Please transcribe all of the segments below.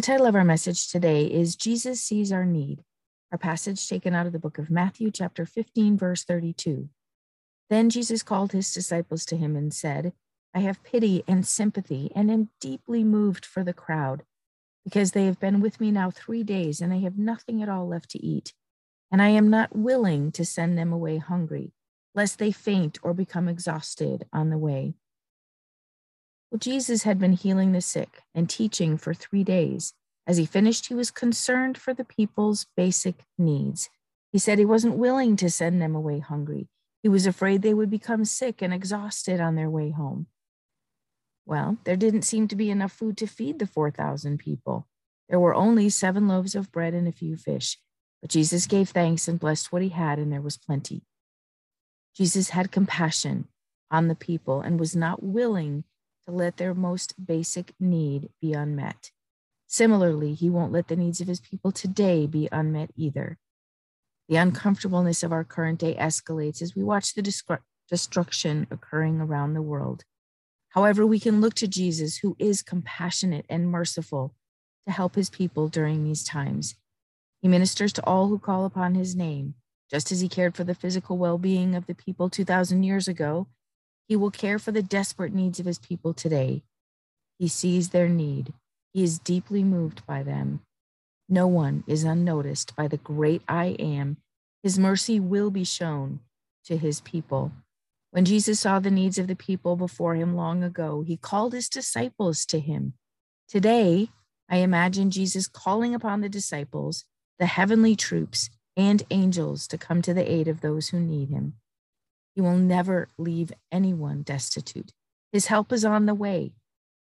The title of our message today is Jesus Sees Our Need, our passage taken out of the book of Matthew, chapter 15, verse 32. Then Jesus called his disciples to him and said, I have pity and sympathy and am deeply moved for the crowd, because they have been with me now three days and they have nothing at all left to eat. And I am not willing to send them away hungry, lest they faint or become exhausted on the way. Well, Jesus had been healing the sick and teaching for three days. As he finished, he was concerned for the people's basic needs. He said he wasn't willing to send them away hungry. He was afraid they would become sick and exhausted on their way home. Well, there didn't seem to be enough food to feed the 4,000 people. There were only seven loaves of bread and a few fish, but Jesus gave thanks and blessed what he had, and there was plenty. Jesus had compassion on the people and was not willing to let their most basic need be unmet. Similarly, he won't let the needs of his people today be unmet either. The uncomfortableness of our current day escalates as we watch the destruction occurring around the world. However, we can look to Jesus, who is compassionate and merciful, to help his people during these times. He ministers to all who call upon his name. Just as he cared for the physical well being of the people 2,000 years ago, he will care for the desperate needs of his people today. He sees their need. He is deeply moved by them. No one is unnoticed by the great I am. His mercy will be shown to his people. When Jesus saw the needs of the people before him long ago, he called his disciples to him. Today, I imagine Jesus calling upon the disciples, the heavenly troops, and angels to come to the aid of those who need him. He will never leave anyone destitute. His help is on the way.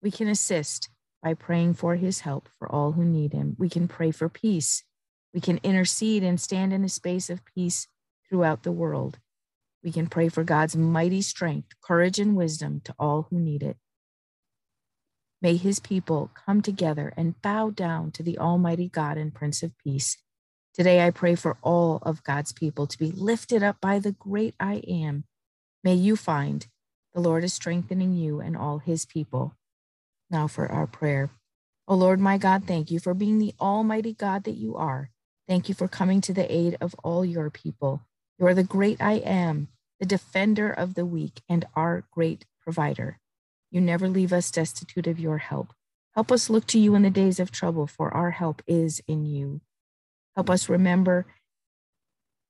We can assist by praying for his help for all who need him. We can pray for peace. We can intercede and stand in the space of peace throughout the world. We can pray for God's mighty strength, courage, and wisdom to all who need it. May his people come together and bow down to the Almighty God and Prince of Peace Today, I pray for all of God's people to be lifted up by the great I am. May you find the Lord is strengthening you and all his people. Now for our prayer. O Lord, my God, thank you for being the almighty God that you are. Thank you for coming to the aid of all your people. You are the great I am, the defender of the weak, and our great provider. You never leave us destitute of your help. Help us look to you in the days of trouble, for our help is in you. Help us remember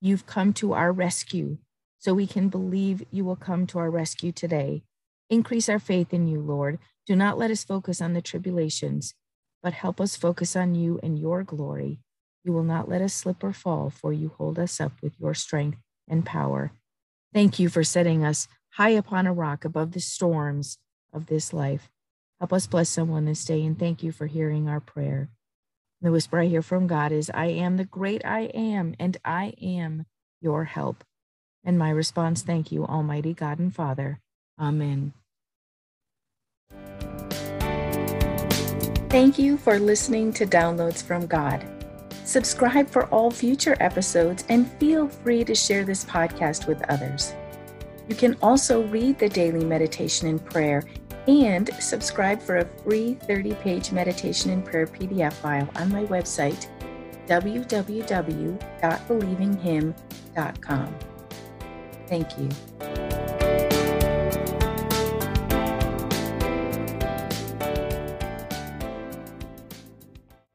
you've come to our rescue so we can believe you will come to our rescue today. Increase our faith in you, Lord. Do not let us focus on the tribulations, but help us focus on you and your glory. You will not let us slip or fall, for you hold us up with your strength and power. Thank you for setting us high upon a rock above the storms of this life. Help us bless someone this day, and thank you for hearing our prayer. The whisper I hear from God is, I am the great I am, and I am your help. And my response, thank you, Almighty God and Father. Amen. Thank you for listening to Downloads from God. Subscribe for all future episodes and feel free to share this podcast with others. You can also read the daily meditation and prayer and subscribe for a free 30 page meditation and prayer PDF file on my website, www.believinghim.com. Thank you.